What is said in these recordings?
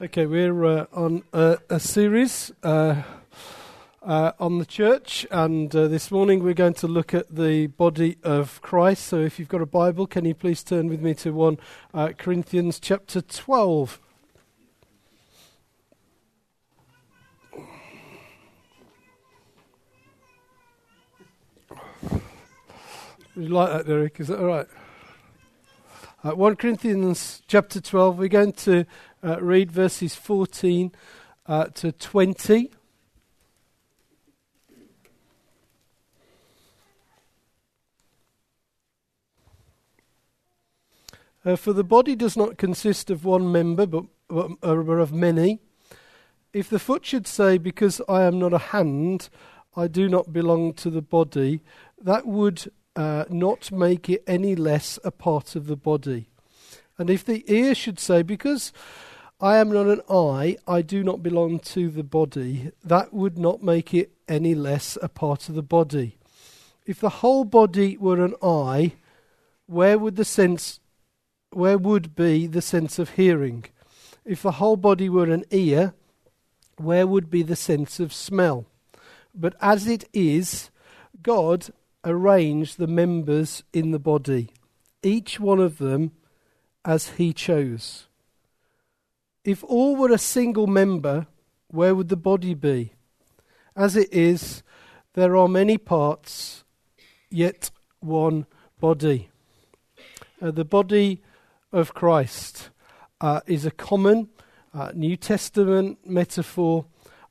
Okay, we're uh, on a, a series uh, uh, on the church, and uh, this morning we're going to look at the body of Christ. So, if you've got a Bible, can you please turn with me to 1 uh, Corinthians chapter 12? You like that, Derek? Is that all right? Uh, 1 Corinthians chapter 12, we're going to uh, read verses 14 uh, to 20. Uh, for the body does not consist of one member, but, but of many. If the foot should say, Because I am not a hand, I do not belong to the body, that would uh, not make it any less a part of the body. And if the ear should say, Because I am not an eye, I do not belong to the body, that would not make it any less a part of the body. If the whole body were an eye, where would the sense where would be the sense of hearing? If the whole body were an ear, where would be the sense of smell? But as it is, God arranged the members in the body, each one of them as he chose. If all were a single member, where would the body be? As it is, there are many parts, yet one body. Uh, the body of Christ uh, is a common uh, New Testament metaphor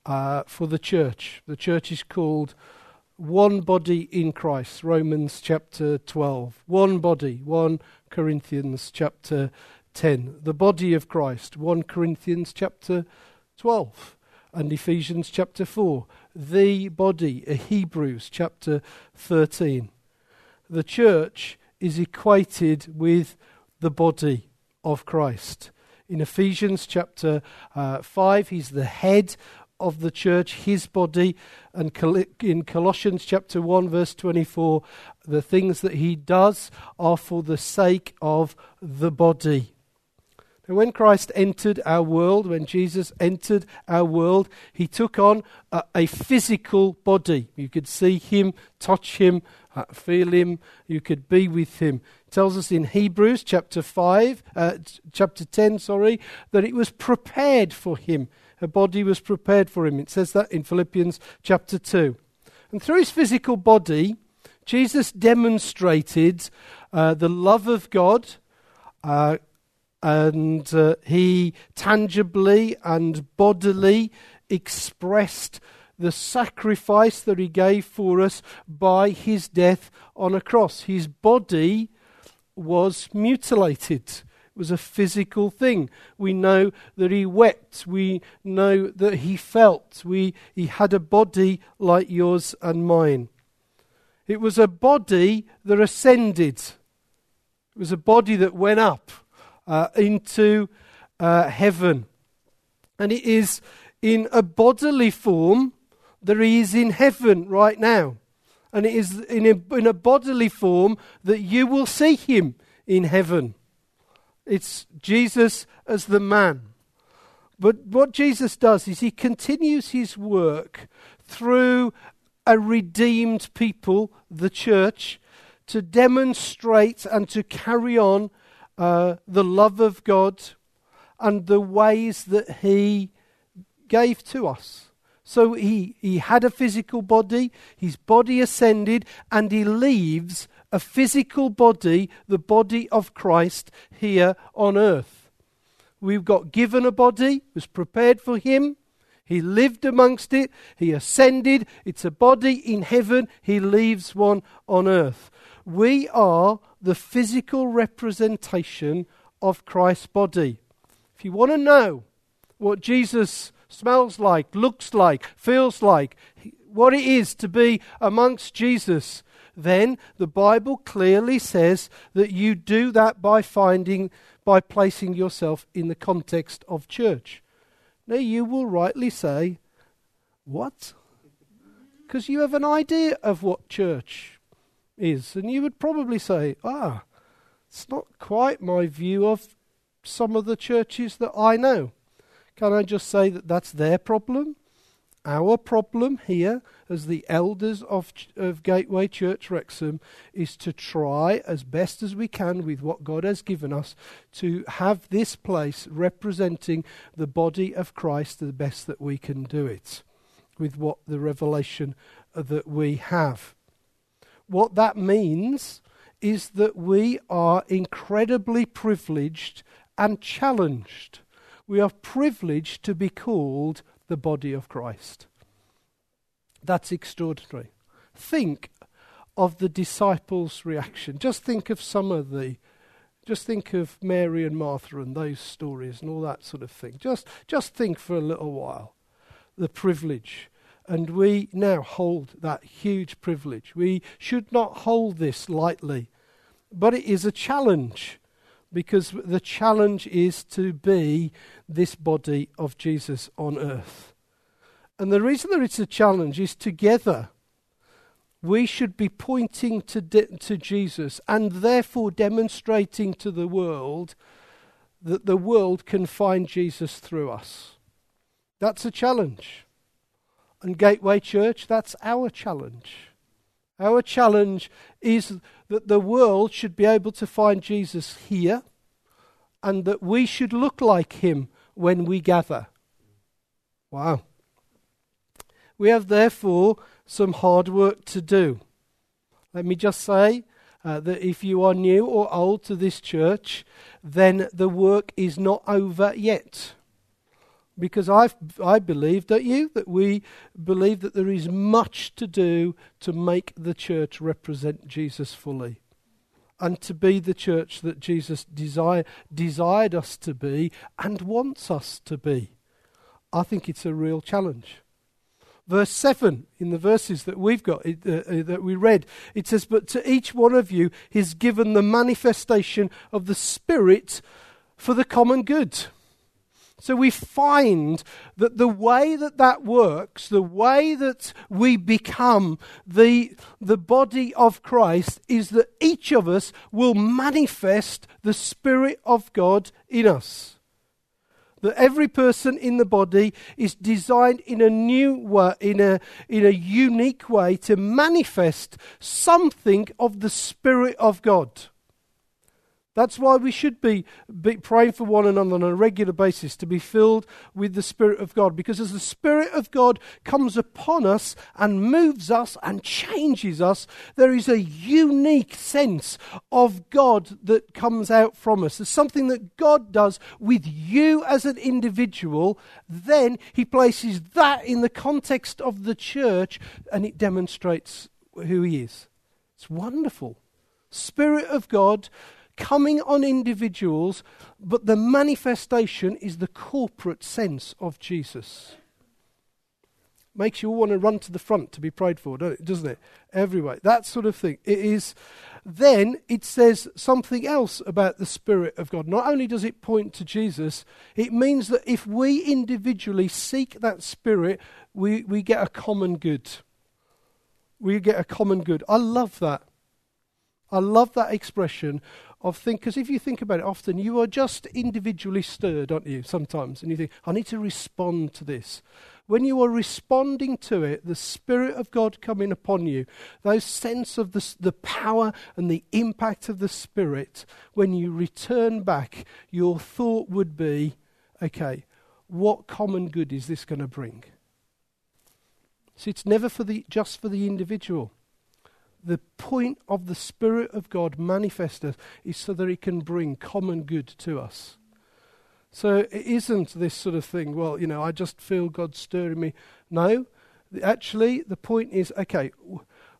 uh, for the church. The church is called one body in Christ, Romans chapter 12. One body, 1 Corinthians chapter 10. The body of Christ, 1 Corinthians chapter 12. And Ephesians chapter 4. The body, Hebrews chapter 13. The church is equated with the body of Christ. In Ephesians chapter uh, 5, he's the head of the church, his body. And in Colossians chapter 1, verse 24, the things that he does are for the sake of the body. And when Christ entered our world, when Jesus entered our world, he took on a, a physical body. You could see him, touch him, uh, feel him, you could be with him. Tells us in Hebrews chapter 5, uh, chapter 10, sorry, that it was prepared for him. A body was prepared for him. It says that in Philippians chapter 2. And through his physical body, Jesus demonstrated uh, the love of God, uh, and uh, he tangibly and bodily expressed the sacrifice that he gave for us by his death on a cross. His body was mutilated. Was a physical thing. We know that he wept. We know that he felt. We, he had a body like yours and mine. It was a body that ascended. It was a body that went up uh, into uh, heaven. And it is in a bodily form that he is in heaven right now. And it is in a, in a bodily form that you will see him in heaven. It's Jesus as the man. But what Jesus does is he continues his work through a redeemed people, the church, to demonstrate and to carry on uh, the love of God and the ways that He gave to us. So he, he had a physical body, his body ascended, and he leaves a physical body, the body of Christ, here on earth. We've got given a body, was prepared for him. He lived amongst it, he ascended, it's a body in heaven, he leaves one on earth. We are the physical representation of Christ's body. If you want to know what Jesus smells like, looks like, feels like, what it is to be amongst Jesus, then the Bible clearly says that you do that by finding, by placing yourself in the context of church. Now, you will rightly say, What? Because you have an idea of what church is. And you would probably say, ah, it's not quite my view of some of the churches that I know. Can I just say that that's their problem? Our problem here, as the elders of, of Gateway Church Wrexham, is to try as best as we can with what God has given us to have this place representing the body of Christ the best that we can do it with what the revelation that we have. What that means is that we are incredibly privileged and challenged. We are privileged to be called the body of Christ. That's extraordinary. Think of the disciples' reaction. Just think of some of the just think of Mary and Martha and those stories and all that sort of thing. Just just think for a little while. The privilege. And we now hold that huge privilege. We should not hold this lightly. But it is a challenge because the challenge is to be this body of Jesus on earth. And the reason that it's a challenge is together we should be pointing to, de- to Jesus and therefore demonstrating to the world that the world can find Jesus through us. That's a challenge. And Gateway Church, that's our challenge. Our challenge is that the world should be able to find Jesus here and that we should look like him when we gather. Wow. We have therefore some hard work to do. Let me just say uh, that if you are new or old to this church, then the work is not over yet because I I believe, don't you, that we believe that there is much to do to make the church represent Jesus fully, and to be the church that Jesus desire, desired us to be and wants us to be. I think it's a real challenge. Verse 7, in the verses that we've got, uh, uh, that we read, it says, But to each one of you is given the manifestation of the Spirit for the common good. So we find that the way that that works, the way that we become the, the body of Christ, is that each of us will manifest the Spirit of God in us. That every person in the body is designed in a new way, in a, in a unique way to manifest something of the Spirit of God. That's why we should be, be, praying for one another on a regular basis to be filled with the Spirit of God. Because as the Spirit of God comes upon us and moves us and changes us, there is a unique sense of God that comes out from us. There's something that God does with you as an individual. Then He places that in the context of the church and it demonstrates who He is. It's wonderful. Spirit of God coming on individuals, but the manifestation is the corporate sense of Jesus. Makes you all want to run to the front to be prayed for, doesn't it? Every way. That sort of thing. It is. Then it says something else about the Spirit of God. Not only does it point to Jesus, it means that if we individually seek that Spirit, we, we get a common good. We get a common good. I love that. I love that expression of think because if you think about it often you are just individually stirred aren't you sometimes? And you think i need to respond to this. When you are responding to it the spirit of god coming upon you those sense of the, the power and the impact of the spirit when you return back your thought would be okay what common good is this going to bring? See it's never for the just for the individual the point of the Spirit of God manifested is so that He can bring common good to us. So it isn't this sort of thing, well, you know, I just feel God stirring me. No, actually, the point is okay,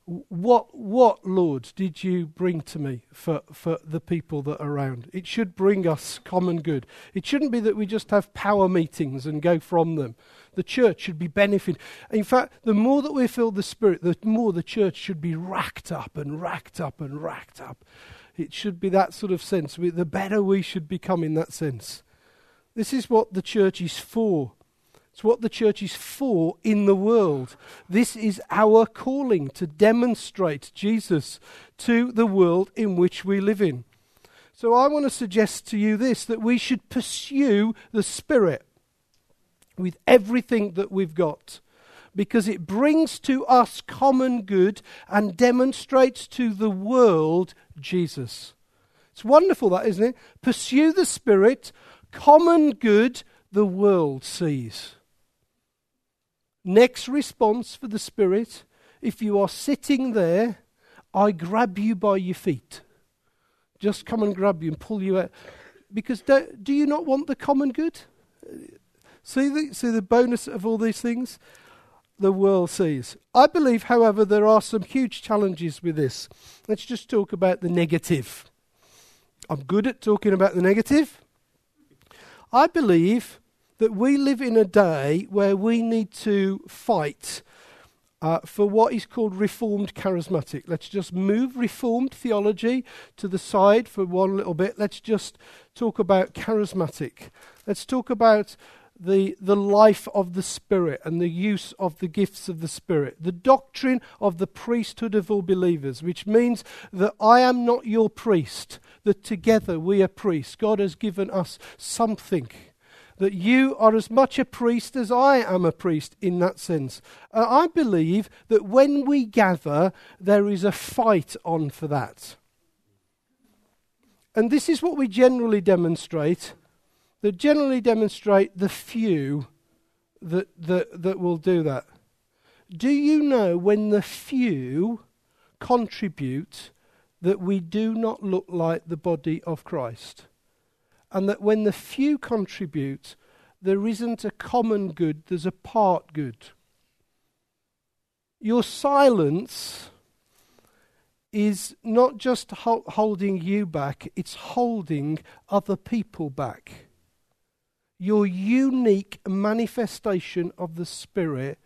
what, what, Lord, did you bring to me for, for the people that are around? It should bring us common good. It shouldn't be that we just have power meetings and go from them. The church should be benefiting. In fact, the more that we feel the Spirit, the more the church should be racked up and racked up and racked up. It should be that sort of sense. The better we should become in that sense. This is what the church is for. It's what the church is for in the world. This is our calling to demonstrate Jesus to the world in which we live in. So I want to suggest to you this that we should pursue the Spirit. With everything that we've got because it brings to us common good and demonstrates to the world Jesus. It's wonderful, that, isn't it? Pursue the Spirit, common good the world sees. Next response for the Spirit if you are sitting there, I grab you by your feet. Just come and grab you and pull you out. Because do, do you not want the common good? See the, see the bonus of all these things? The world sees. I believe, however, there are some huge challenges with this. Let's just talk about the negative. I'm good at talking about the negative. I believe that we live in a day where we need to fight uh, for what is called Reformed charismatic. Let's just move Reformed theology to the side for one little bit. Let's just talk about charismatic. Let's talk about the, the life of the Spirit and the use of the gifts of the Spirit. The doctrine of the priesthood of all believers, which means that I am not your priest, that together we are priests. God has given us something that you are as much a priest as I am a priest in that sense. Uh, I believe that when we gather, there is a fight on for that. And this is what we generally demonstrate. That generally demonstrate the few that, that, that will do that. Do you know when the few contribute that we do not look like the body of Christ? and that when the few contribute, there isn't a common good, there's a part good. Your silence is not just ho- holding you back, it's holding other people back. Your unique manifestation of the Spirit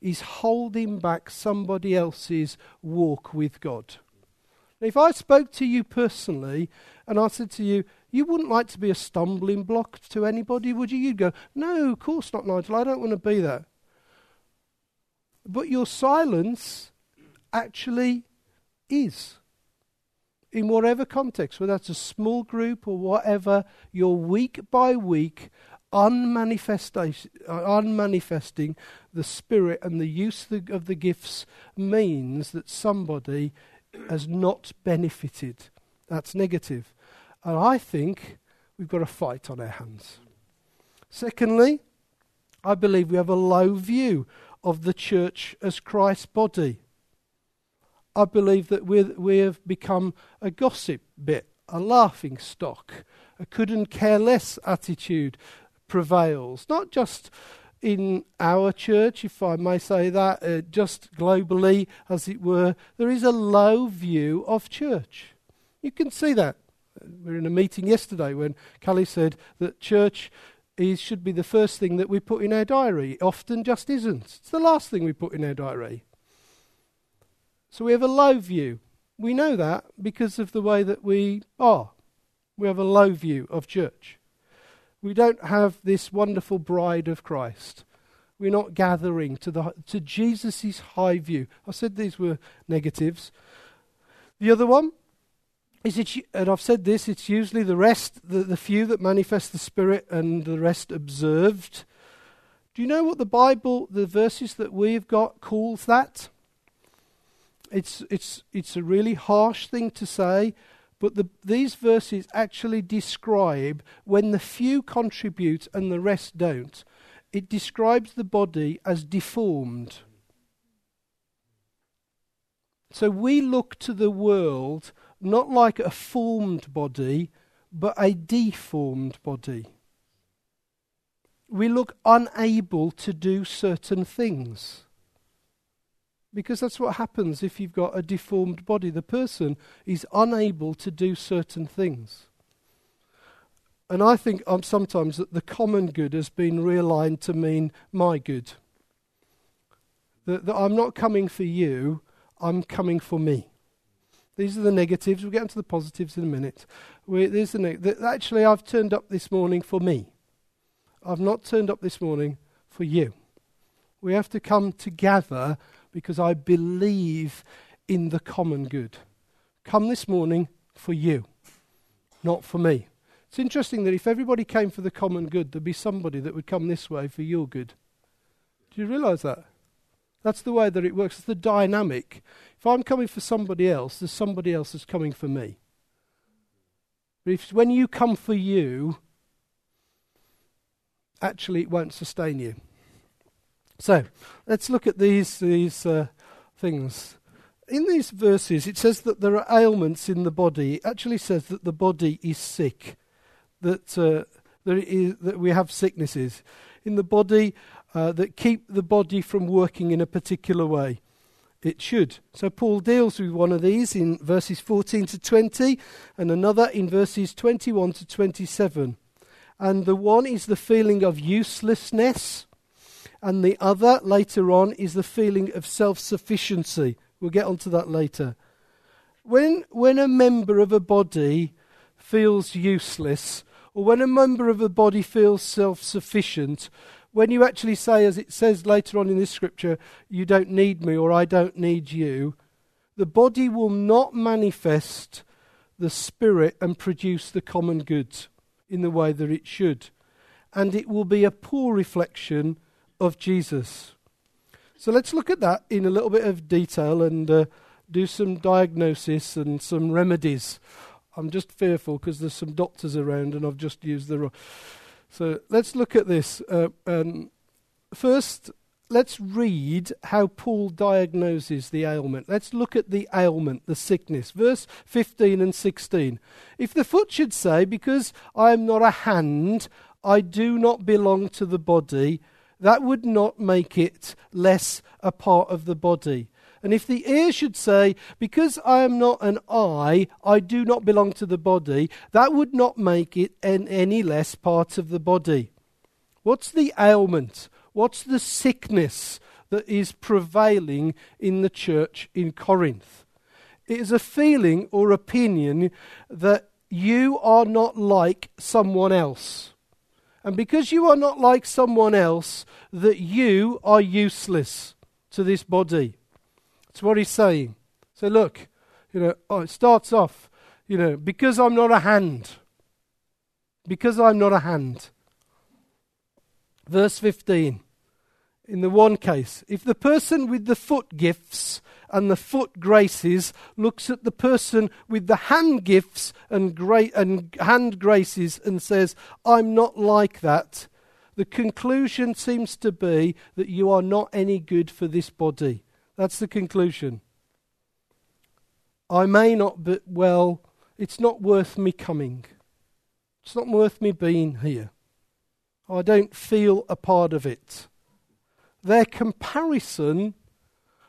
is holding back somebody else's walk with God. If I spoke to you personally and I said to you, you wouldn't like to be a stumbling block to anybody, would you? You'd go, No, of course not, Nigel. I don't want to be that. But your silence actually is. In whatever context, whether that's a small group or whatever, you're week by week unmanifesting, uh, unmanifesting the Spirit and the use of the gifts means that somebody has not benefited. That's negative. And I think we've got a fight on our hands. Secondly, I believe we have a low view of the church as Christ's body. I believe that we have become a gossip bit, a laughing stock, a couldn't care less attitude prevails, not just in our church, if I may say that, uh, just globally, as it were. There is a low view of church. You can see that we were in a meeting yesterday when Callie said that church is, should be the first thing that we put in our diary. It often just isn't. It's the last thing we put in our diary. So we have a low view. We know that because of the way that we are. We have a low view of church. We don't have this wonderful bride of Christ. We're not gathering to, the, to Jesus' high view. I said these were negatives. The other one, is it, and I've said this, it's usually the rest, the, the few that manifest the Spirit and the rest observed. Do you know what the Bible, the verses that we've got, calls that? It's, it's, it's a really harsh thing to say, but the, these verses actually describe when the few contribute and the rest don't. It describes the body as deformed. So we look to the world not like a formed body, but a deformed body. We look unable to do certain things. Because that's what happens if you've got a deformed body. The person is unable to do certain things. And I think um, sometimes that the common good has been realigned to mean my good. That, that I'm not coming for you, I'm coming for me. These are the negatives. We'll get into the positives in a minute. We, there's the neg- the, actually, I've turned up this morning for me. I've not turned up this morning for you. We have to come together because I believe in the common good. Come this morning for you, not for me. It's interesting that if everybody came for the common good, there'd be somebody that would come this way for your good. Do you realise that? That's the way that it works. It's the dynamic. If I'm coming for somebody else, there's somebody else that's coming for me. But if, when you come for you, actually it won't sustain you. So let's look at these these uh, things. In these verses, it says that there are ailments in the body. It actually says that the body is sick, that uh, that we have sicknesses in the body uh, that keep the body from working in a particular way. It should. So Paul deals with one of these in verses 14 to 20, and another in verses 21 to 27. And the one is the feeling of uselessness and the other later on is the feeling of self sufficiency. We'll get onto that later. When, when a member of a body feels useless, or when a member of a body feels self sufficient, when you actually say, as it says later on in this scripture, you don't need me or I don't need you, the body will not manifest the spirit and produce the common good in the way that it should. And it will be a poor reflection of Jesus. So let's look at that in a little bit of detail and uh, do some diagnosis and some remedies. I'm just fearful because there's some doctors around and I've just used the wrong. So let's look at this. Uh, um, first, let's read how Paul diagnoses the ailment. Let's look at the ailment, the sickness. Verse 15 and 16. If the foot should say, Because I am not a hand, I do not belong to the body, that would not make it less a part of the body. And if the ear should say, Because I am not an eye, I do not belong to the body, that would not make it an any less part of the body. What's the ailment? What's the sickness that is prevailing in the church in Corinth? It is a feeling or opinion that you are not like someone else and because you are not like someone else, that you are useless to this body. That's what he's saying. So look, you know, oh, it starts off, you know, because I'm not a hand. Because I'm not a hand. Verse 15. In the one case, if the person with the foot gifts and the foot graces looks at the person with the hand gifts and, gra- and hand graces and says, I'm not like that, the conclusion seems to be that you are not any good for this body. That's the conclusion. I may not, but well, it's not worth me coming. It's not worth me being here. I don't feel a part of it. Their comparison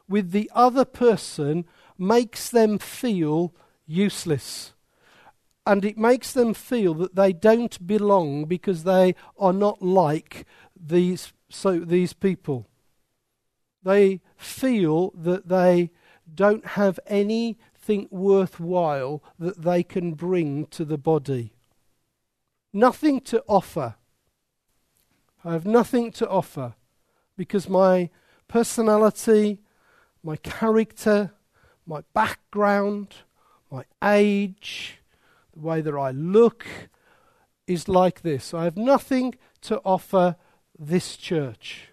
with the other person makes them feel useless. And it makes them feel that they don't belong because they are not like these, so these people. They feel that they don't have anything worthwhile that they can bring to the body. Nothing to offer. I have nothing to offer because my personality, my character, my background, my age, the way that I look is like this. I have nothing to offer this church.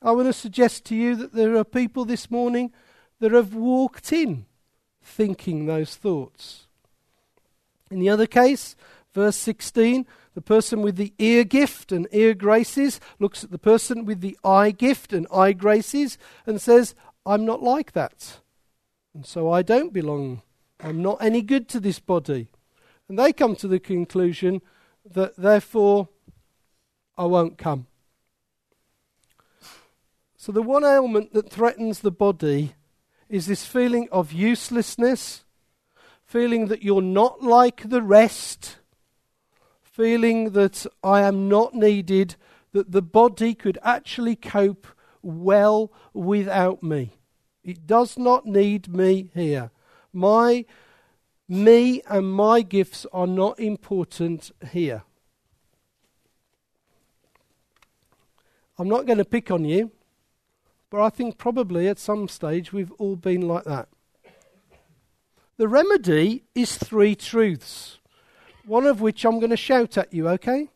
I want to suggest to you that there are people this morning that have walked in thinking those thoughts. In the other case, verse 16, the person with the ear gift and ear graces looks at the person with the eye gift and eye graces and says, I'm not like that. And so I don't belong. I'm not any good to this body. And they come to the conclusion that therefore I won't come. So the one ailment that threatens the body is this feeling of uselessness, feeling that you're not like the rest, feeling that I am not needed, that the body could actually cope well without me. It does not need me here. My me and my gifts are not important here. I'm not going to pick on you, but I think probably at some stage we've all been like that. The remedy is three truths. one of which I'm going to shout at you, okay? I'm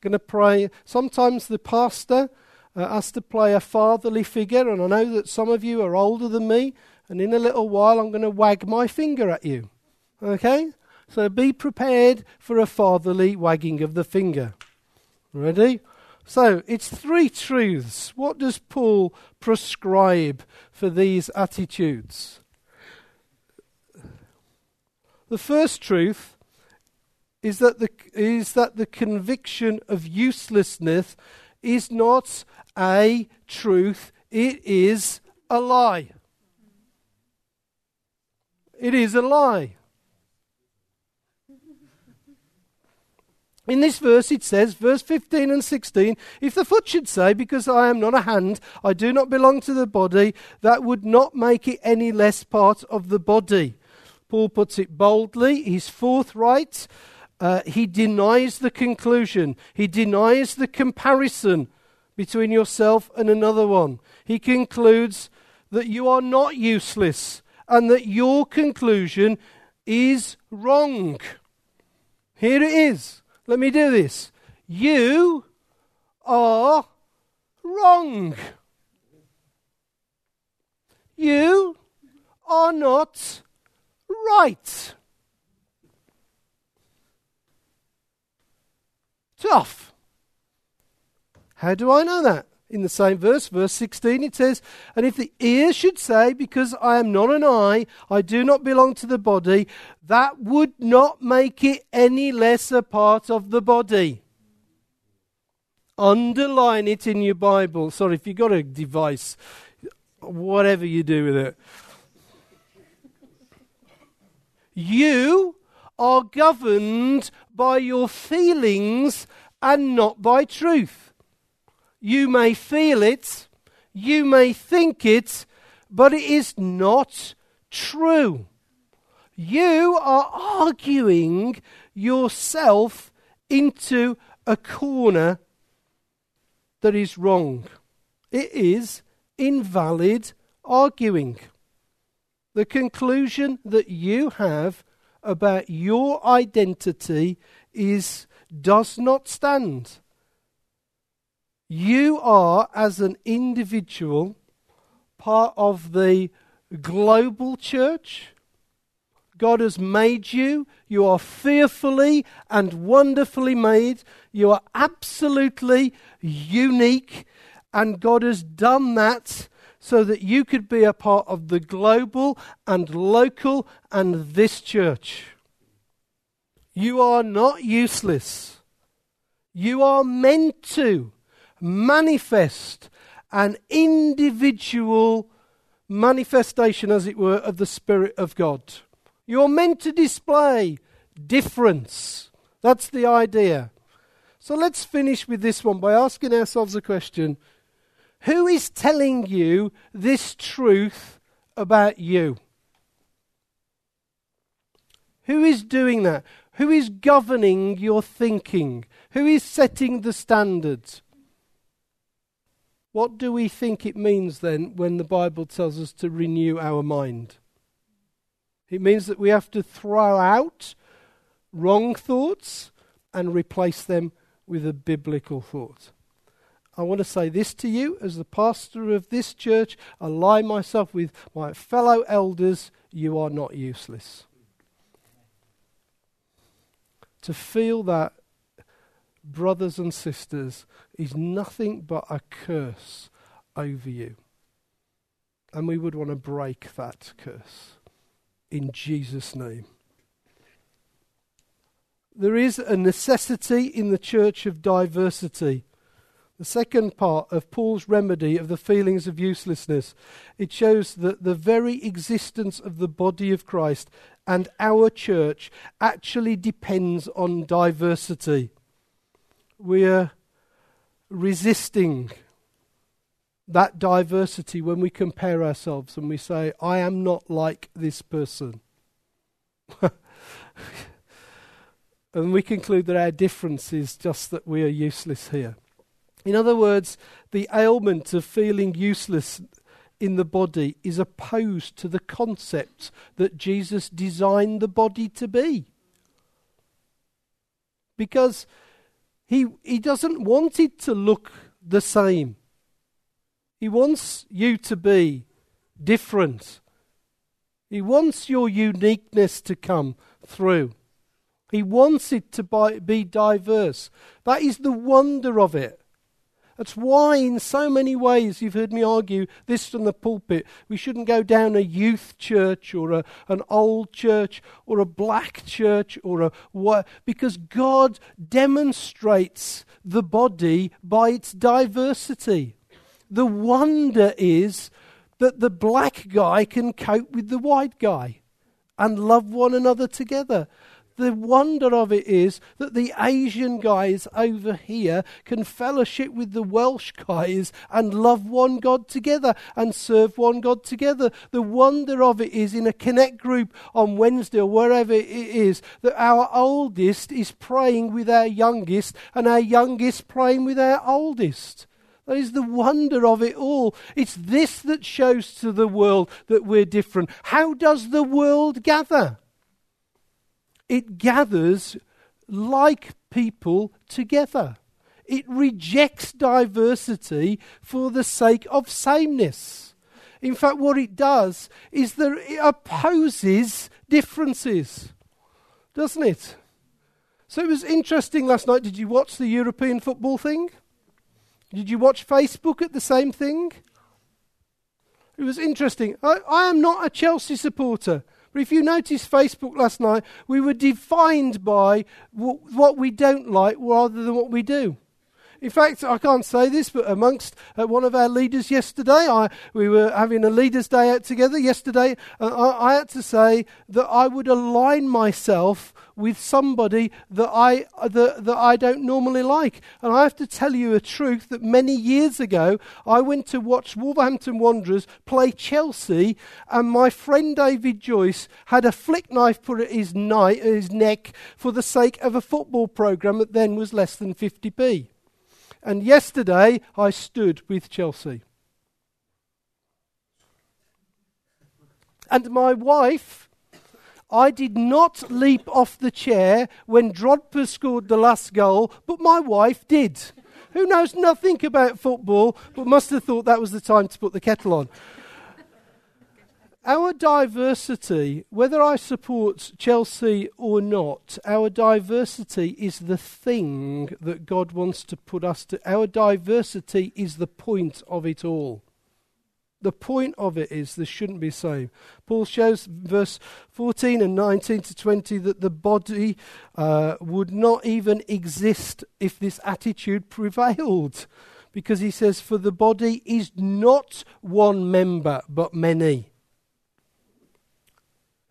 Going to pray. Sometimes the pastor uh, has to play a fatherly figure, and I know that some of you are older than me, and in a little while I'm going to wag my finger at you, okay? So be prepared for a fatherly wagging of the finger. Ready? So it's three truths. What does Paul prescribe for these attitudes? The first truth is that the, is that the conviction of uselessness is not a truth, it is a lie. It is a lie. In this verse, it says, verse 15 and 16, if the foot should say, Because I am not a hand, I do not belong to the body, that would not make it any less part of the body. Paul puts it boldly, he's forthright, uh, he denies the conclusion, he denies the comparison between yourself and another one. He concludes that you are not useless and that your conclusion is wrong. Here it is. Let me do this. You are wrong. You are not right. Tough. How do I know that? In the same verse, verse 16, it says, And if the ear should say, Because I am not an eye, I do not belong to the body, that would not make it any less a part of the body. Underline it in your Bible. Sorry, if you've got a device, whatever you do with it. You are governed by your feelings and not by truth. You may feel it, you may think it, but it is not true. You are arguing yourself into a corner that is wrong. It is invalid arguing. The conclusion that you have about your identity is does not stand. You are, as an individual, part of the global church. God has made you. You are fearfully and wonderfully made. You are absolutely unique. And God has done that so that you could be a part of the global and local and this church. You are not useless. You are meant to manifest an individual manifestation, as it were, of the Spirit of God. You're meant to display difference. That's the idea. So let's finish with this one by asking ourselves a question Who is telling you this truth about you? Who is doing that? Who is governing your thinking? Who is setting the standards? What do we think it means then when the Bible tells us to renew our mind? It means that we have to throw out wrong thoughts and replace them with a biblical thought. I want to say this to you as the pastor of this church, align myself with my fellow elders, you are not useless. To feel that brothers and sisters, is nothing but a curse over you. And we would want to break that curse in Jesus' name. There is a necessity in the church of diversity. The second part of Paul's remedy of the feelings of uselessness, it shows that the very existence of the body of Christ and our church actually depends on diversity we're resisting that diversity when we compare ourselves and we say, I am not like this person. and we conclude that our difference is just that we are useless here. In other words, the ailment of feeling useless in the body is opposed to the concept that Jesus designed the body to be. because he, he doesn't want it to look the same. He wants you to be different. He wants your uniqueness to come through. He wants it to be diverse. That is the wonder of it. That's why, in so many ways, you've heard me argue this from the pulpit. We shouldn't go down a youth church or a, an old church or a black church or a what, because God demonstrates the body by its diversity. The wonder is that the black guy can cope with the white guy and love one another together the wonder of it is that the Asian guys over here can fellowship with the Welsh guys and love one God together and serve one God together. The wonder of it is in a connect group on Wednesday or wherever it is that our oldest is praying with our youngest and our youngest praying with our oldest. That is the wonder of it all. It's this that shows to the world that we're different. How does the world gather? It gathers like people together. It rejects diversity for the sake of sameness. In fact, what it does is that it opposes differences, doesn't it? So it was interesting last night. Did you watch the European football thing? Did you watch Facebook at the same thing? It was interesting. I, I am not a Chelsea supporter. But if you noticed Facebook last night, we were defined by what we don't like rather than what we do. In fact, I can't say this, but amongst uh, one of our leaders yesterday, I, we were having a leaders' day out together yesterday. Uh, I, I, had to say that I would align myself with somebody that I that, that I don't normally like. And I have to tell you a truth that many years ago, I went to watch Wolverhampton Wanderers play Chelsea, and my friend David Joyce had a flick knife put at his, ni- his neck for the sake of a football programme that then was less than 50p. And yesterday I stood with Chelsea. And my wife, I did not leap off the chair when Drogba scored the last goal, but my wife did. Who knows nothing about football, but must have thought that was the time to put the kettle on our diversity, whether I support Chelsea or not, our diversity is the thing that God wants to put us to. Our diversity is the point of it all. The point of it is this shouldn't be same. Paul shows verse 14 and 19 to 20 that the body uh, would not even exist if this attitude prevailed. Because he says, For the body is not one member, but many.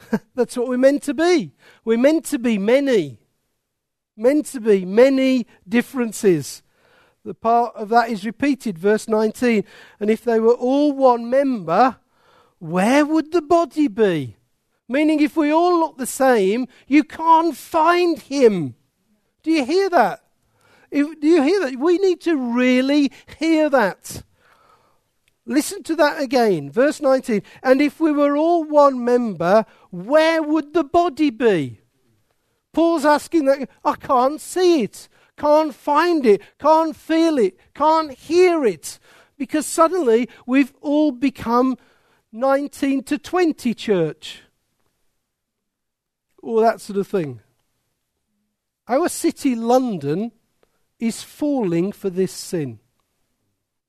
That's what we're meant to be. We're meant to be many. Meant to be many differences. The part of that is repeated, verse 19. And if they were all one member, where would the body be? Meaning, if we all look the same, you can't find him. Do you hear that? If, do you hear that? We need to really hear that. Listen to that again. Verse 19. And if we were all one member, where would the body be? Paul's asking that. I can't see it, can't find it, can't feel it, can't hear it. Because suddenly we've all become 19 to 20 church. All that sort of thing. Our city, London, is falling for this sin.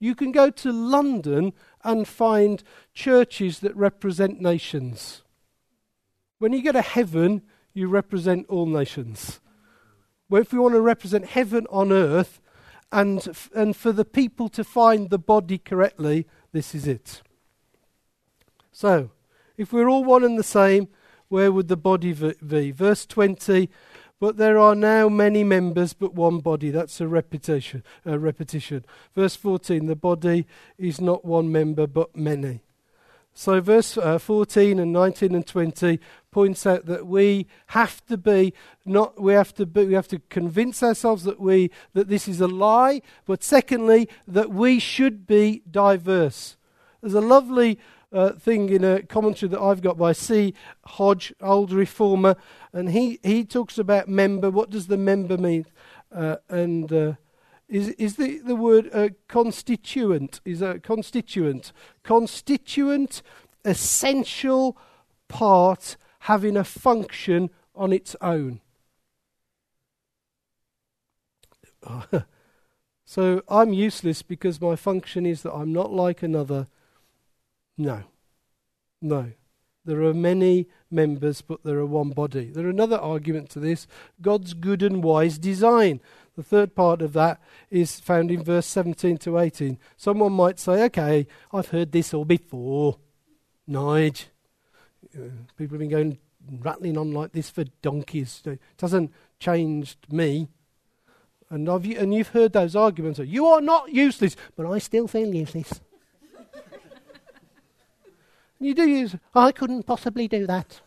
You can go to London and find churches that represent nations. When you go to heaven, you represent all nations. Well, if we want to represent heaven on earth and, and for the people to find the body correctly, this is it. So, if we're all one and the same, where would the body be? Verse 20 but there are now many members, but one body. That's a repetition. A repetition. Verse 14 the body is not one member, but many. So, verse uh, 14 and 19 and 20 points out that we have to be not we have to be, we have to convince ourselves that we that this is a lie, but secondly that we should be diverse. There's a lovely uh, thing in a commentary that I've got by C. Hodge, old reformer, and he, he talks about member. What does the member mean? Uh, and uh, is is the the word uh, constituent? Is a constituent constituent essential part having a function on its own? so I'm useless because my function is that I'm not like another. No, no. There are many members, but there are one body. There are another argument to this God's good and wise design. The third part of that is found in verse 17 to 18. Someone might say, okay, I've heard this all before. Nige. Uh, people have been going rattling on like this for donkeys. It doesn't changed me. And, and you've heard those arguments. You are not useless, but I still feel useless. You do use, I couldn't possibly do that.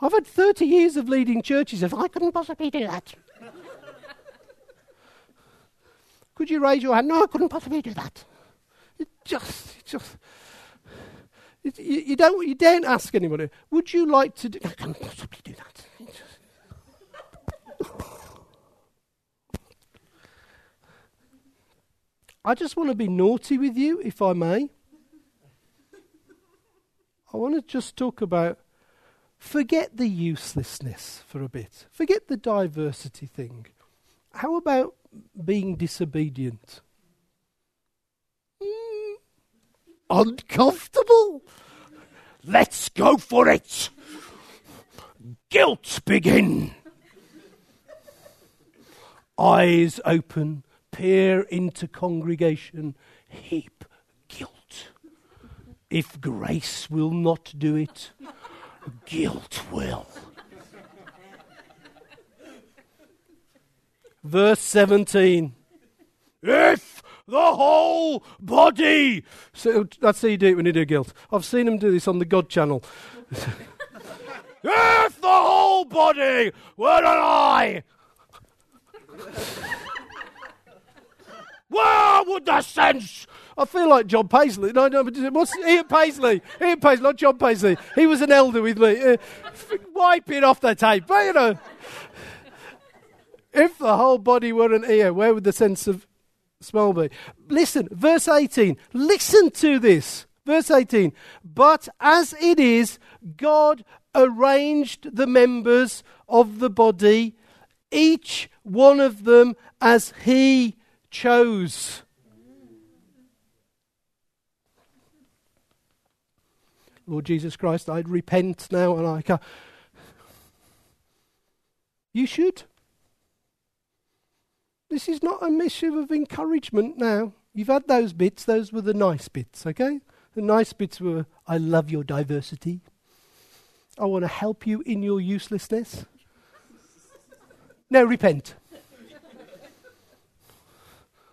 I've had 30 years of leading churches. If I couldn't possibly do that. Could you raise your hand? No, I couldn't possibly do that. It just, it just. It, you, you, don't, you daren't ask anybody. Would you like to do? I can't possibly do that. I just want to be naughty with you, if I may. I want to just talk about forget the uselessness for a bit, forget the diversity thing. How about being disobedient? Mm, uncomfortable? Let's go for it. Guilt begin. Eyes open, peer into congregation, heap. If grace will not do it, guilt will. Verse 17. If the whole body. So that's how you do it when you do guilt. I've seen them do this on the God channel. if the whole body were an eye, where would the sense? I feel like John Paisley. No, no, but what's Ian Paisley? Ian Paisley, not John Paisley. He was an elder with me. Uh, wipe it off the tape, but you know. If the whole body were an ear, where would the sense of smell be? Listen, verse 18. Listen to this. Verse 18. But as it is, God arranged the members of the body, each one of them as He chose. Lord Jesus Christ, I'd repent now and I can. You should. This is not a missive of encouragement now. You've had those bits, those were the nice bits, okay? The nice bits were I love your diversity. I want to help you in your uselessness. now repent.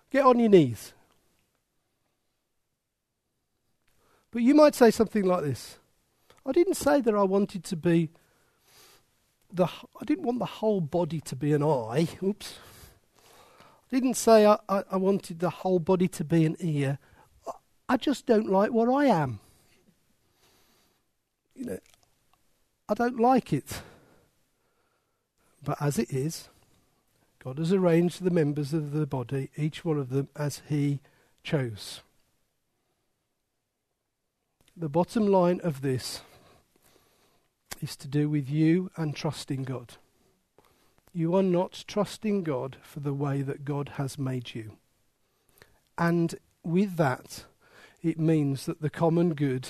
Get on your knees. But you might say something like this I didn't say that I wanted to be the I didn't want the whole body to be an eye. Oops I didn't say I, I, I wanted the whole body to be an ear. I just don't like what I am. You know, I don't like it. But as it is, God has arranged the members of the body, each one of them as He chose. The bottom line of this is to do with you and trusting God you are not trusting God for the way that God has made you. And with that, it means that the common good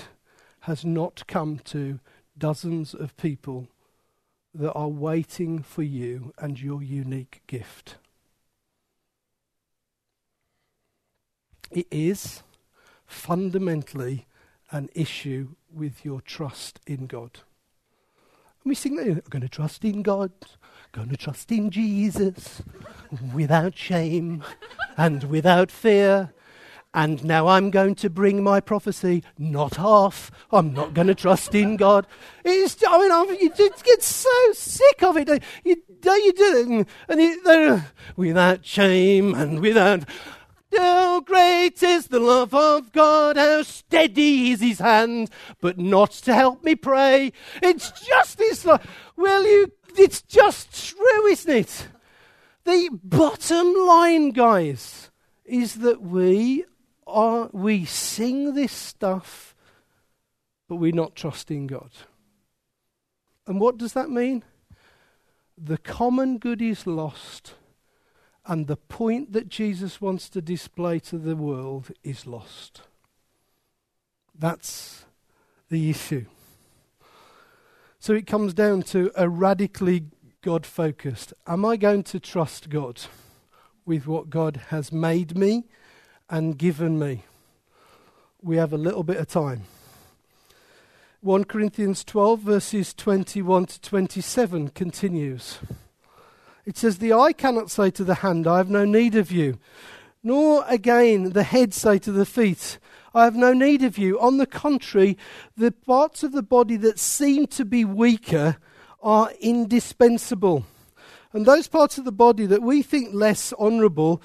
has not come to dozens of people that are waiting for you and your unique gift. It is fundamentally an issue with your trust in God. And we sing that, I'm going to trust in God, going to trust in Jesus without shame and without fear. And now I'm going to bring my prophecy, not half. I'm not going to trust in God. It's, I mean, I'm, you just get so sick of it. You, you do it, and, you, uh, without shame and without, oh, great is the love of God, how steady is his hand, but not to help me pray. It's just this, will you, it's just true, isn't it? The bottom line, guys, is that we are, we sing this stuff, but we're not trusting God. And what does that mean? The common good is lost, and the point that Jesus wants to display to the world is lost. That's the issue. So it comes down to a radically God focused. Am I going to trust God with what God has made me and given me? We have a little bit of time. 1 Corinthians 12, verses 21 to 27 continues. It says, The eye cannot say to the hand, I have no need of you, nor again the head say to the feet, I have no need of you. On the contrary, the parts of the body that seem to be weaker are indispensable. And those parts of the body that we think less honourable,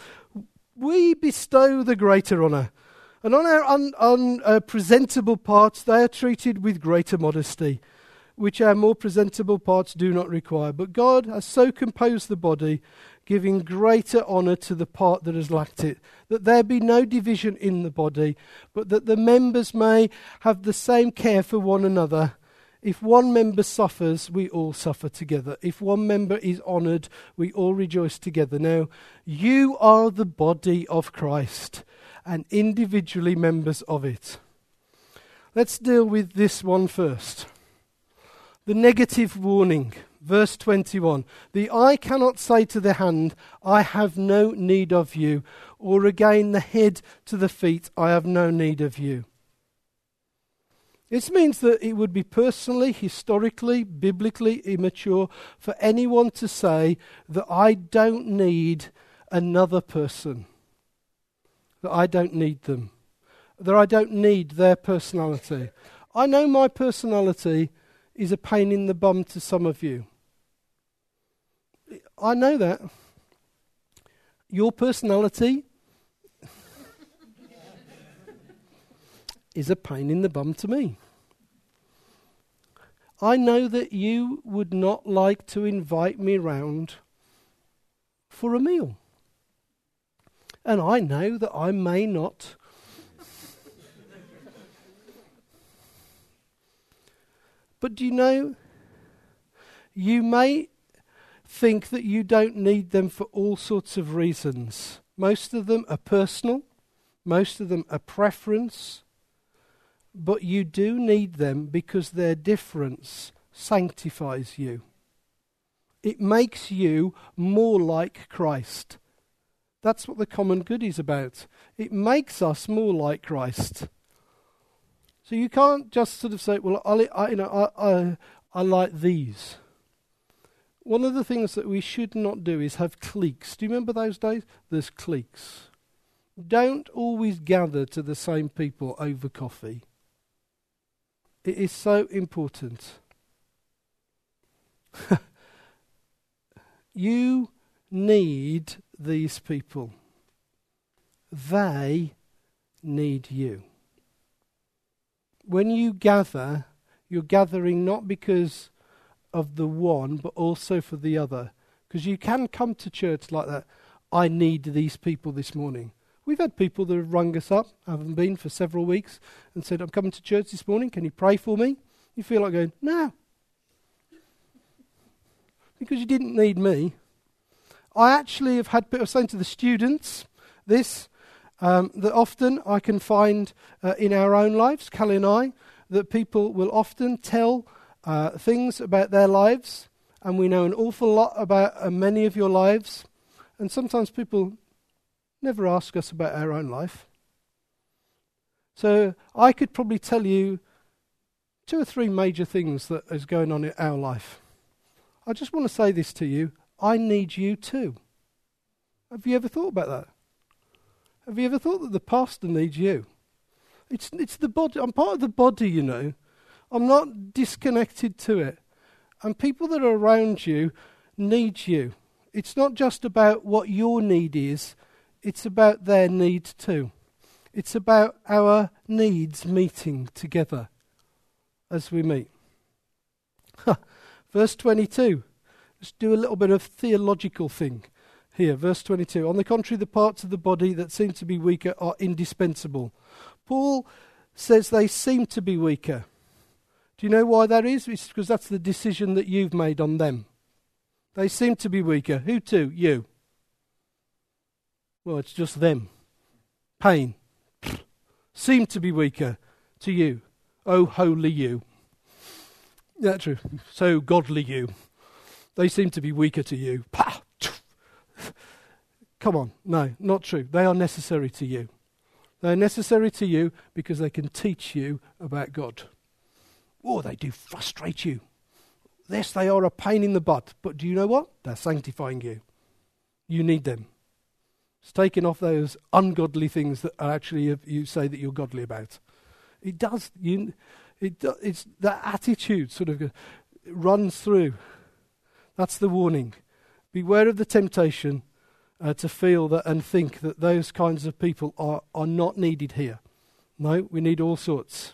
we bestow the greater honour. And on our unpresentable un, uh, parts, they are treated with greater modesty, which our more presentable parts do not require. But God has so composed the body, giving greater honour to the part that has lacked it, that there be no division in the body, but that the members may have the same care for one another. If one member suffers, we all suffer together. If one member is honoured, we all rejoice together. Now, you are the body of Christ and individually members of it. Let's deal with this one first. The negative warning, verse 21. The eye cannot say to the hand, I have no need of you, or again the head to the feet, I have no need of you. This means that it would be personally, historically, biblically immature for anyone to say that I don't need another person that I don't need them, that I don't need their personality. I know my personality is a pain in the bum to some of you. I know that. Your personality is a pain in the bum to me. I know that you would not like to invite me round for a meal. And I know that I may not. But do you know, you may think that you don't need them for all sorts of reasons. Most of them are personal, most of them are preference, but you do need them because their difference sanctifies you. It makes you more like Christ. That's what the common good is about. It makes us more like Christ. So you can't just sort of say, well, I, I you know, I, I, I like these. One of the things that we should not do is have cliques. Do you remember those days? There's cliques. Don't always gather to the same people over coffee. It is so important. you need these people. They need you. When you gather, you're gathering not because of the one, but also for the other. Because you can come to church like that. I need these people this morning. We've had people that have rung us up, haven't been for several weeks, and said, I'm coming to church this morning. Can you pray for me? You feel like going, No. Because you didn't need me. I actually have had, was saying to the students this, um, that often I can find uh, in our own lives, Callie and I, that people will often tell uh, things about their lives, and we know an awful lot about uh, many of your lives, and sometimes people never ask us about our own life. So I could probably tell you two or three major things that is going on in our life. I just want to say this to you I need you too. Have you ever thought about that? Have you ever thought that the pastor needs you? It's, it's the body. I'm part of the body, you know. I'm not disconnected to it. And people that are around you need you. It's not just about what your need is, it's about their need too. It's about our needs meeting together as we meet. Verse 22. Let's do a little bit of theological thing here. Verse 22. On the contrary, the parts of the body that seem to be weaker are indispensable. Paul says they seem to be weaker. Do you know why that is? It's because that's the decision that you've made on them. They seem to be weaker. Who to? You. Well, it's just them. Pain. Seem to be weaker to you. Oh, holy you. That's true. So godly you. They seem to be weaker to you. Pah! Come on. No, not true. They are necessary to you. They're necessary to you because they can teach you about God. Or they do frustrate you. Yes, they are a pain in the butt, but do you know what? They're sanctifying you. You need them. It's taking off those ungodly things that are actually you say that you're godly about. It does. You, it do, it's that attitude sort of runs through. That's the warning. Beware of the temptation uh, to feel that and think that those kinds of people are, are not needed here. No, we need all sorts.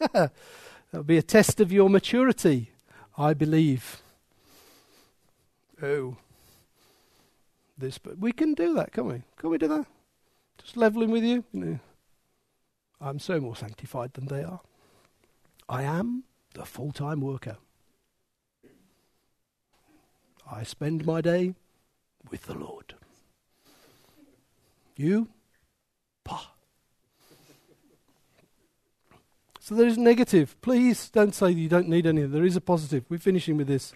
That'll be a test of your maturity, I believe. Oh, this, but we can do that, can't we? Can we do that? Just leveling with you. I'm so more sanctified than they are. I am the full time worker. I spend my day with the Lord. You? Pah. So there is negative. Please don't say you don't need any. There is a positive. We're finishing with this.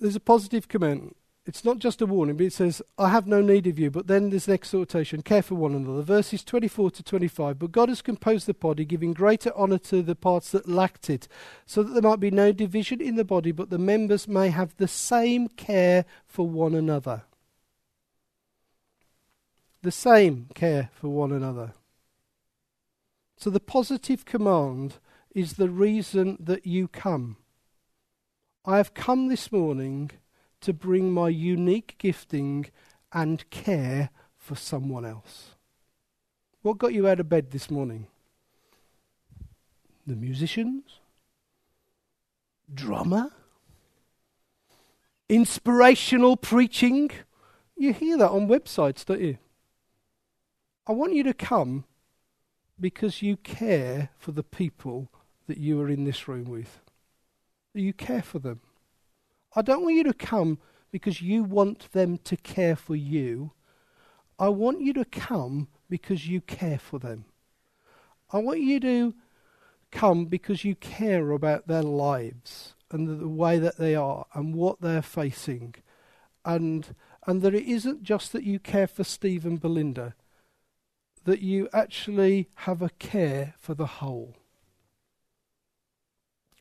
There's a positive command. It's not just a warning, but it says, I have no need of you. But then there's an exhortation care for one another. Verses 24 to 25. But God has composed the body, giving greater honour to the parts that lacked it, so that there might be no division in the body, but the members may have the same care for one another. The same care for one another. So the positive command is the reason that you come. I have come this morning to bring my unique gifting and care for someone else. What got you out of bed this morning? The musicians? Drummer? Inspirational preaching? You hear that on websites, don't you? I want you to come because you care for the people that you are in this room with. You care for them. I don't want you to come because you want them to care for you. I want you to come because you care for them. I want you to come because you care about their lives and the, the way that they are and what they're facing. And, and that it isn't just that you care for Steve and Belinda, that you actually have a care for the whole.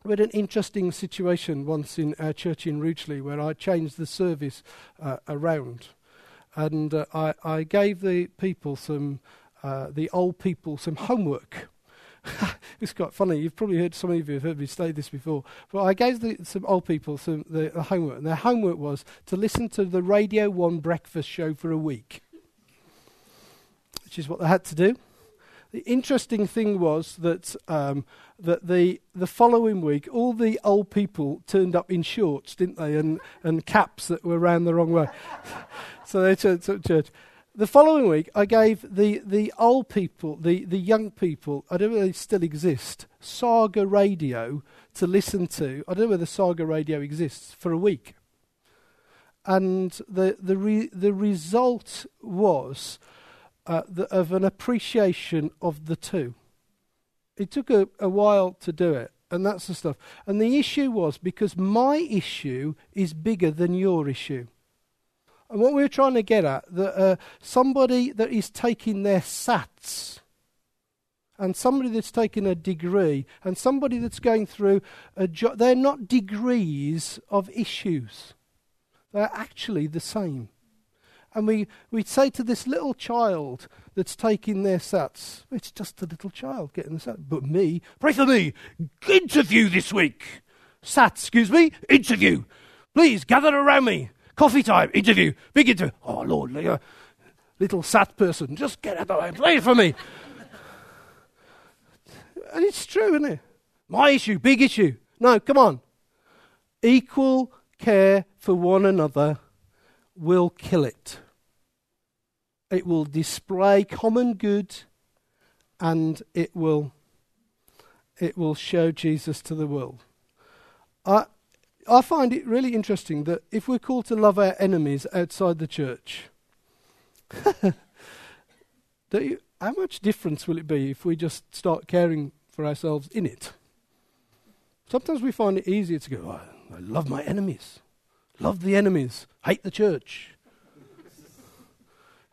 We had an interesting situation once in our church in Rugeley where I changed the service uh, around. And uh, I, I, gave the people some, uh, the old people, some homework. it's quite funny. You've probably heard, some of you have heard me say this before. But I gave the, some old people some the, the homework. And their homework was to listen to the Radio 1 breakfast show for a week, which is what they had to do. The interesting thing was that um, that the the following week, all the old people turned up in shorts, didn't they, and and caps that were round the wrong way. so they turned to church. The following week, I gave the, the old people, the, the young people, I don't know if they still exist, Saga Radio to listen to. I don't know whether Saga Radio exists for a week. And the, the, re, the result was uh, the, of an appreciation of the two. It took a, a while to do it, and that's the stuff. And the issue was because my issue is bigger than your issue. And what we are trying to get at, that uh, somebody that is taking their SATs, and somebody that's taking a degree, and somebody that's going through a job, they're not degrees of issues. They're actually the same and we, we say to this little child that's taking their sats, it's just a little child getting the sats. But me, pray for me, interview this week. Sats, excuse me, interview. Please gather around me. Coffee time, interview, big interview. Oh, Lord, little sat person, just get out of the way, play for me. and it's true, isn't it? My issue, big issue. No, come on. Equal care for one another will kill it. It will display common good and it will it will show Jesus to the world. I I find it really interesting that if we're called to love our enemies outside the church, you, how much difference will it be if we just start caring for ourselves in it? Sometimes we find it easier to go, oh, I love my enemies, love the enemies, hate the church.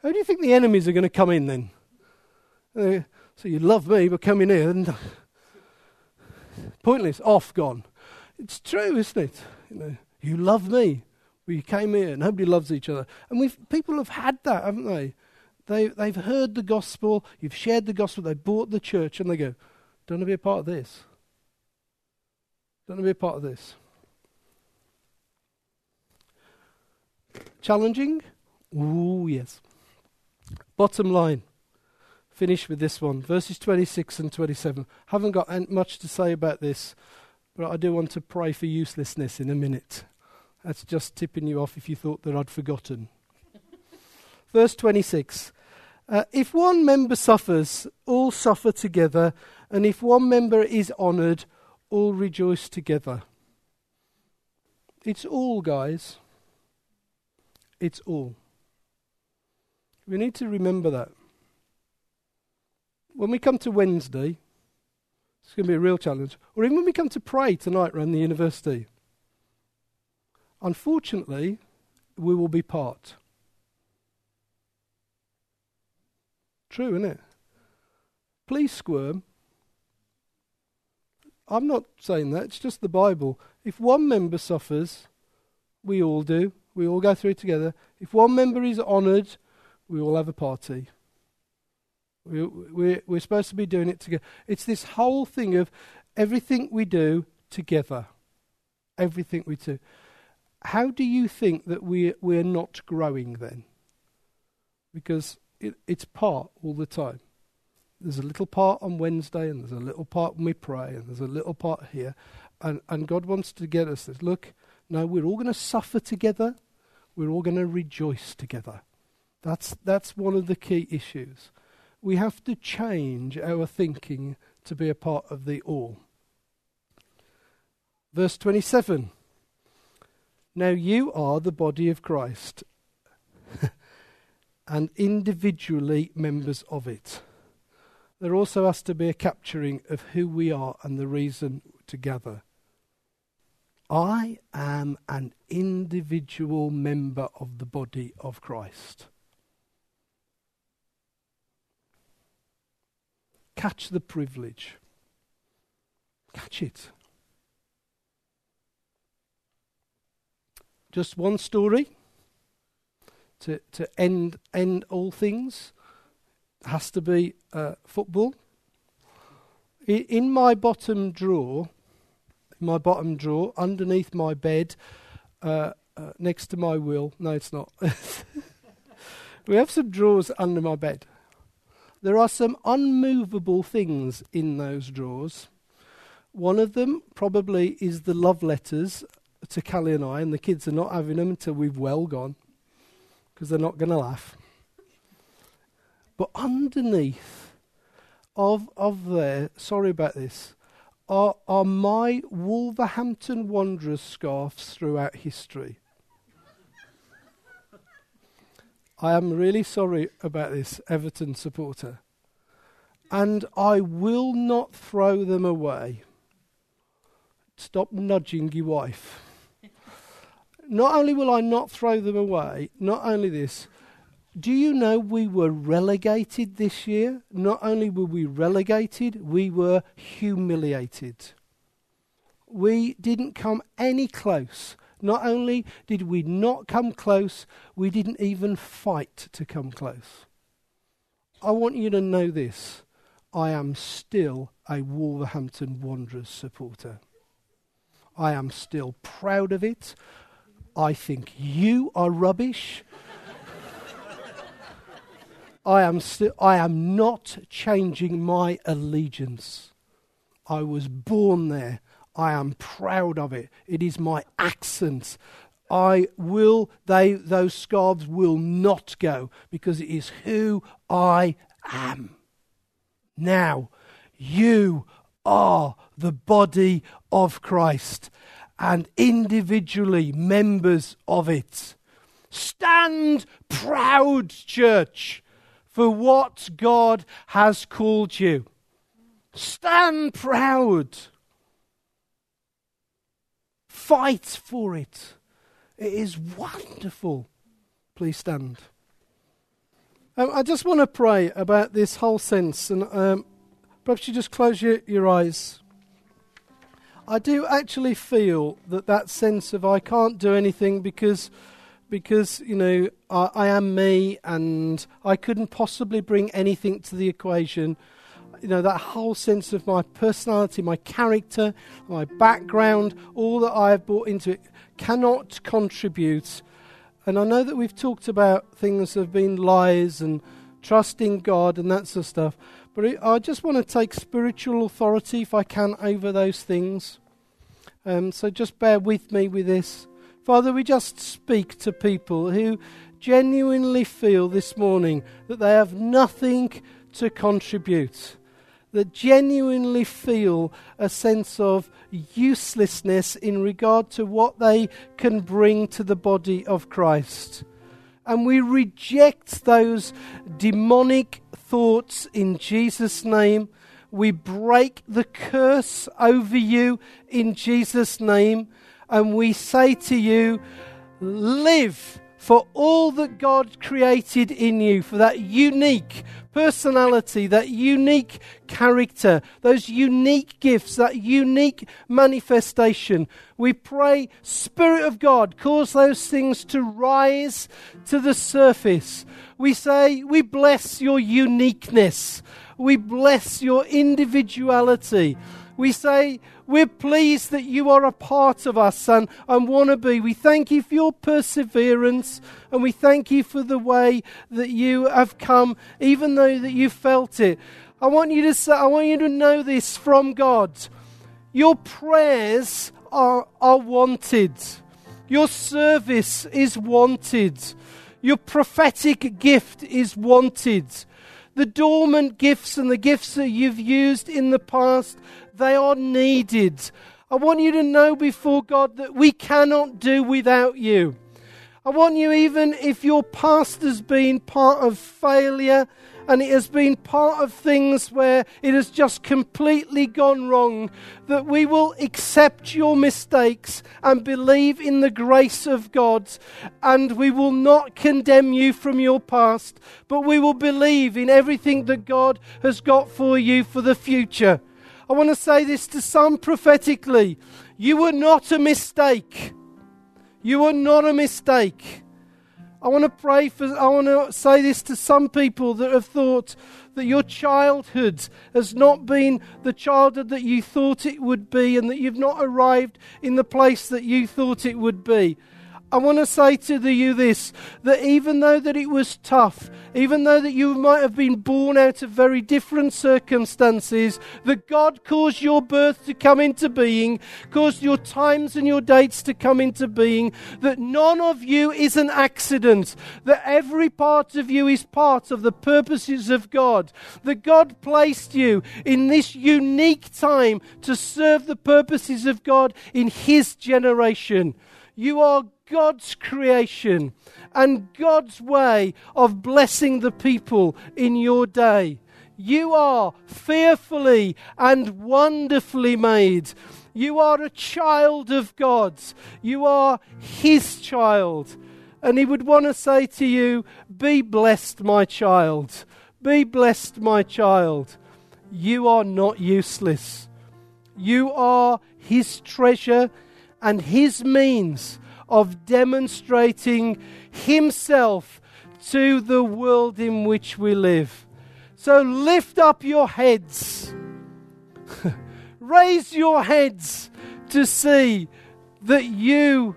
How do you think the enemies are going to come in then? Uh, so you love me, but come in here and pointless, off, gone. It's true, isn't it? You know, you love me. We came here. Nobody loves each other, and we people have had that, haven't they? They they've heard the gospel. You've shared the gospel. They've bought the church, and they go, "Don't want to be a part of this. Don't want to be a part of this." Challenging? Ooh, yes. Bottom line. Finish with this one. Verses 26 and 27. Haven't got much to say about this. But I do want to pray for uselessness in a minute. That's just tipping you off if you thought that I'd forgotten. Verse 26 uh, If one member suffers, all suffer together, and if one member is honoured, all rejoice together. It's all, guys. It's all. We need to remember that. When we come to Wednesday, it's going to be a real challenge. Or even when we come to pray tonight around the university, unfortunately, we will be part. True, isn't it? Please squirm. I'm not saying that, it's just the Bible. If one member suffers, we all do. We all go through it together. If one member is honoured, we all have a party. We, we, we're supposed to be doing it together. It's this whole thing of everything we do together. Everything we do. How do you think that we, we're not growing then? Because it, it's part all the time. There's a little part on Wednesday, and there's a little part when we pray, and there's a little part here. And, and God wants to get us this look, no, we're all going to suffer together, we're all going to rejoice together. That's, that's one of the key issues we have to change our thinking to be a part of the all. Verse 27 Now you are the body of Christ and individually members of it. There also has to be a capturing of who we are and the reason to gather. I am an individual member of the body of Christ. Catch the privilege. Catch it. Just one story to, to end, end all things has to be uh, football. I, in my bottom drawer, my bottom drawer, underneath my bed, uh, uh, next to my will. No, it's not. we have some drawers under my bed. There are some unmovable things in those drawers. One of them probably is the love letters to Callie and I, and the kids are not having them until we've well gone because they're not going to laugh. But underneath of of there, sorry about this, are are my Wolverhampton Wanderers scarves throughout history. I am really sorry about this, Everton supporter. And I will not throw them away. Stop nudging your wife. not only will I not throw them away, not only this, do you know we were relegated this year? Not only were we relegated, we were humiliated. We didn't come any close not only did we not come close, we didn't even fight to come close. I want you to know this. I am still a Wolverhampton Wanderers supporter. I am still proud of it. I think you are rubbish. I am, st- I am not changing my allegiance. I was born there. I am proud of it. It is my accent. I will, they, those scarves will not go because it is who I am. Now, you are the body of Christ and individually members of it. Stand proud, church, for what God has called you. Stand proud. Fight for it. It is wonderful. Please stand. Um, I just want to pray about this whole sense, and um, perhaps you just close your, your eyes. I do actually feel that that sense of I can't do anything because, because you know, I, I am me, and I couldn't possibly bring anything to the equation you know, that whole sense of my personality, my character, my background, all that I have brought into it cannot contribute. And I know that we've talked about things that have been lies and trusting God and that sort of stuff, but I just want to take spiritual authority, if I can, over those things. Um, so just bear with me with this. Father, we just speak to people who genuinely feel this morning that they have nothing to contribute that genuinely feel a sense of uselessness in regard to what they can bring to the body of Christ. And we reject those demonic thoughts in Jesus' name. We break the curse over you in Jesus' name. And we say to you, live for all that God created in you, for that unique personality, that unique character, those unique gifts, that unique manifestation. We pray, Spirit of God, cause those things to rise to the surface. We say, we bless your uniqueness. We bless your individuality. We say, we're pleased that you are a part of us and, and want to be. We thank you for your perseverance and we thank you for the way that you have come, even though that you felt it. I want you to say, I want you to know this from God. Your prayers are, are wanted. Your service is wanted. Your prophetic gift is wanted. The dormant gifts and the gifts that you've used in the past they are needed. I want you to know before God that we cannot do without you. I want you, even if your past has been part of failure and it has been part of things where it has just completely gone wrong, that we will accept your mistakes and believe in the grace of God. And we will not condemn you from your past, but we will believe in everything that God has got for you for the future. I want to say this to some prophetically. You were not a mistake. You were not a mistake. I want to pray for, I want to say this to some people that have thought that your childhood has not been the childhood that you thought it would be and that you've not arrived in the place that you thought it would be. I want to say to you this that even though that it was tough, even though that you might have been born out of very different circumstances, that God caused your birth to come into being, caused your times and your dates to come into being, that none of you is an accident, that every part of you is part of the purposes of God, that God placed you in this unique time to serve the purposes of God in His generation. You are God's creation and God's way of blessing the people in your day. You are fearfully and wonderfully made. You are a child of God's. You are His child. And He would want to say to you, Be blessed, my child. Be blessed, my child. You are not useless. You are His treasure and His means of demonstrating Himself to the world in which we live. So lift up your heads, raise your heads to see that you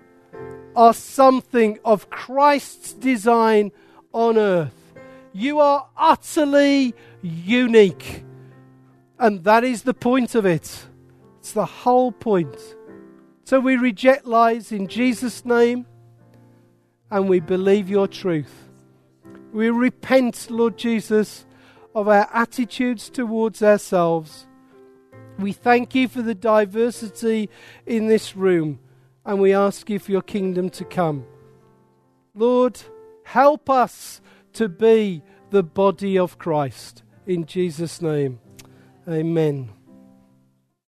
are something of Christ's design on earth. You are utterly unique. And that is the point of it. It's the whole point. So we reject lies in Jesus' name and we believe your truth. We repent, Lord Jesus, of our attitudes towards ourselves. We thank you for the diversity in this room and we ask you for your kingdom to come. Lord, help us to be the body of Christ. In Jesus' name, amen.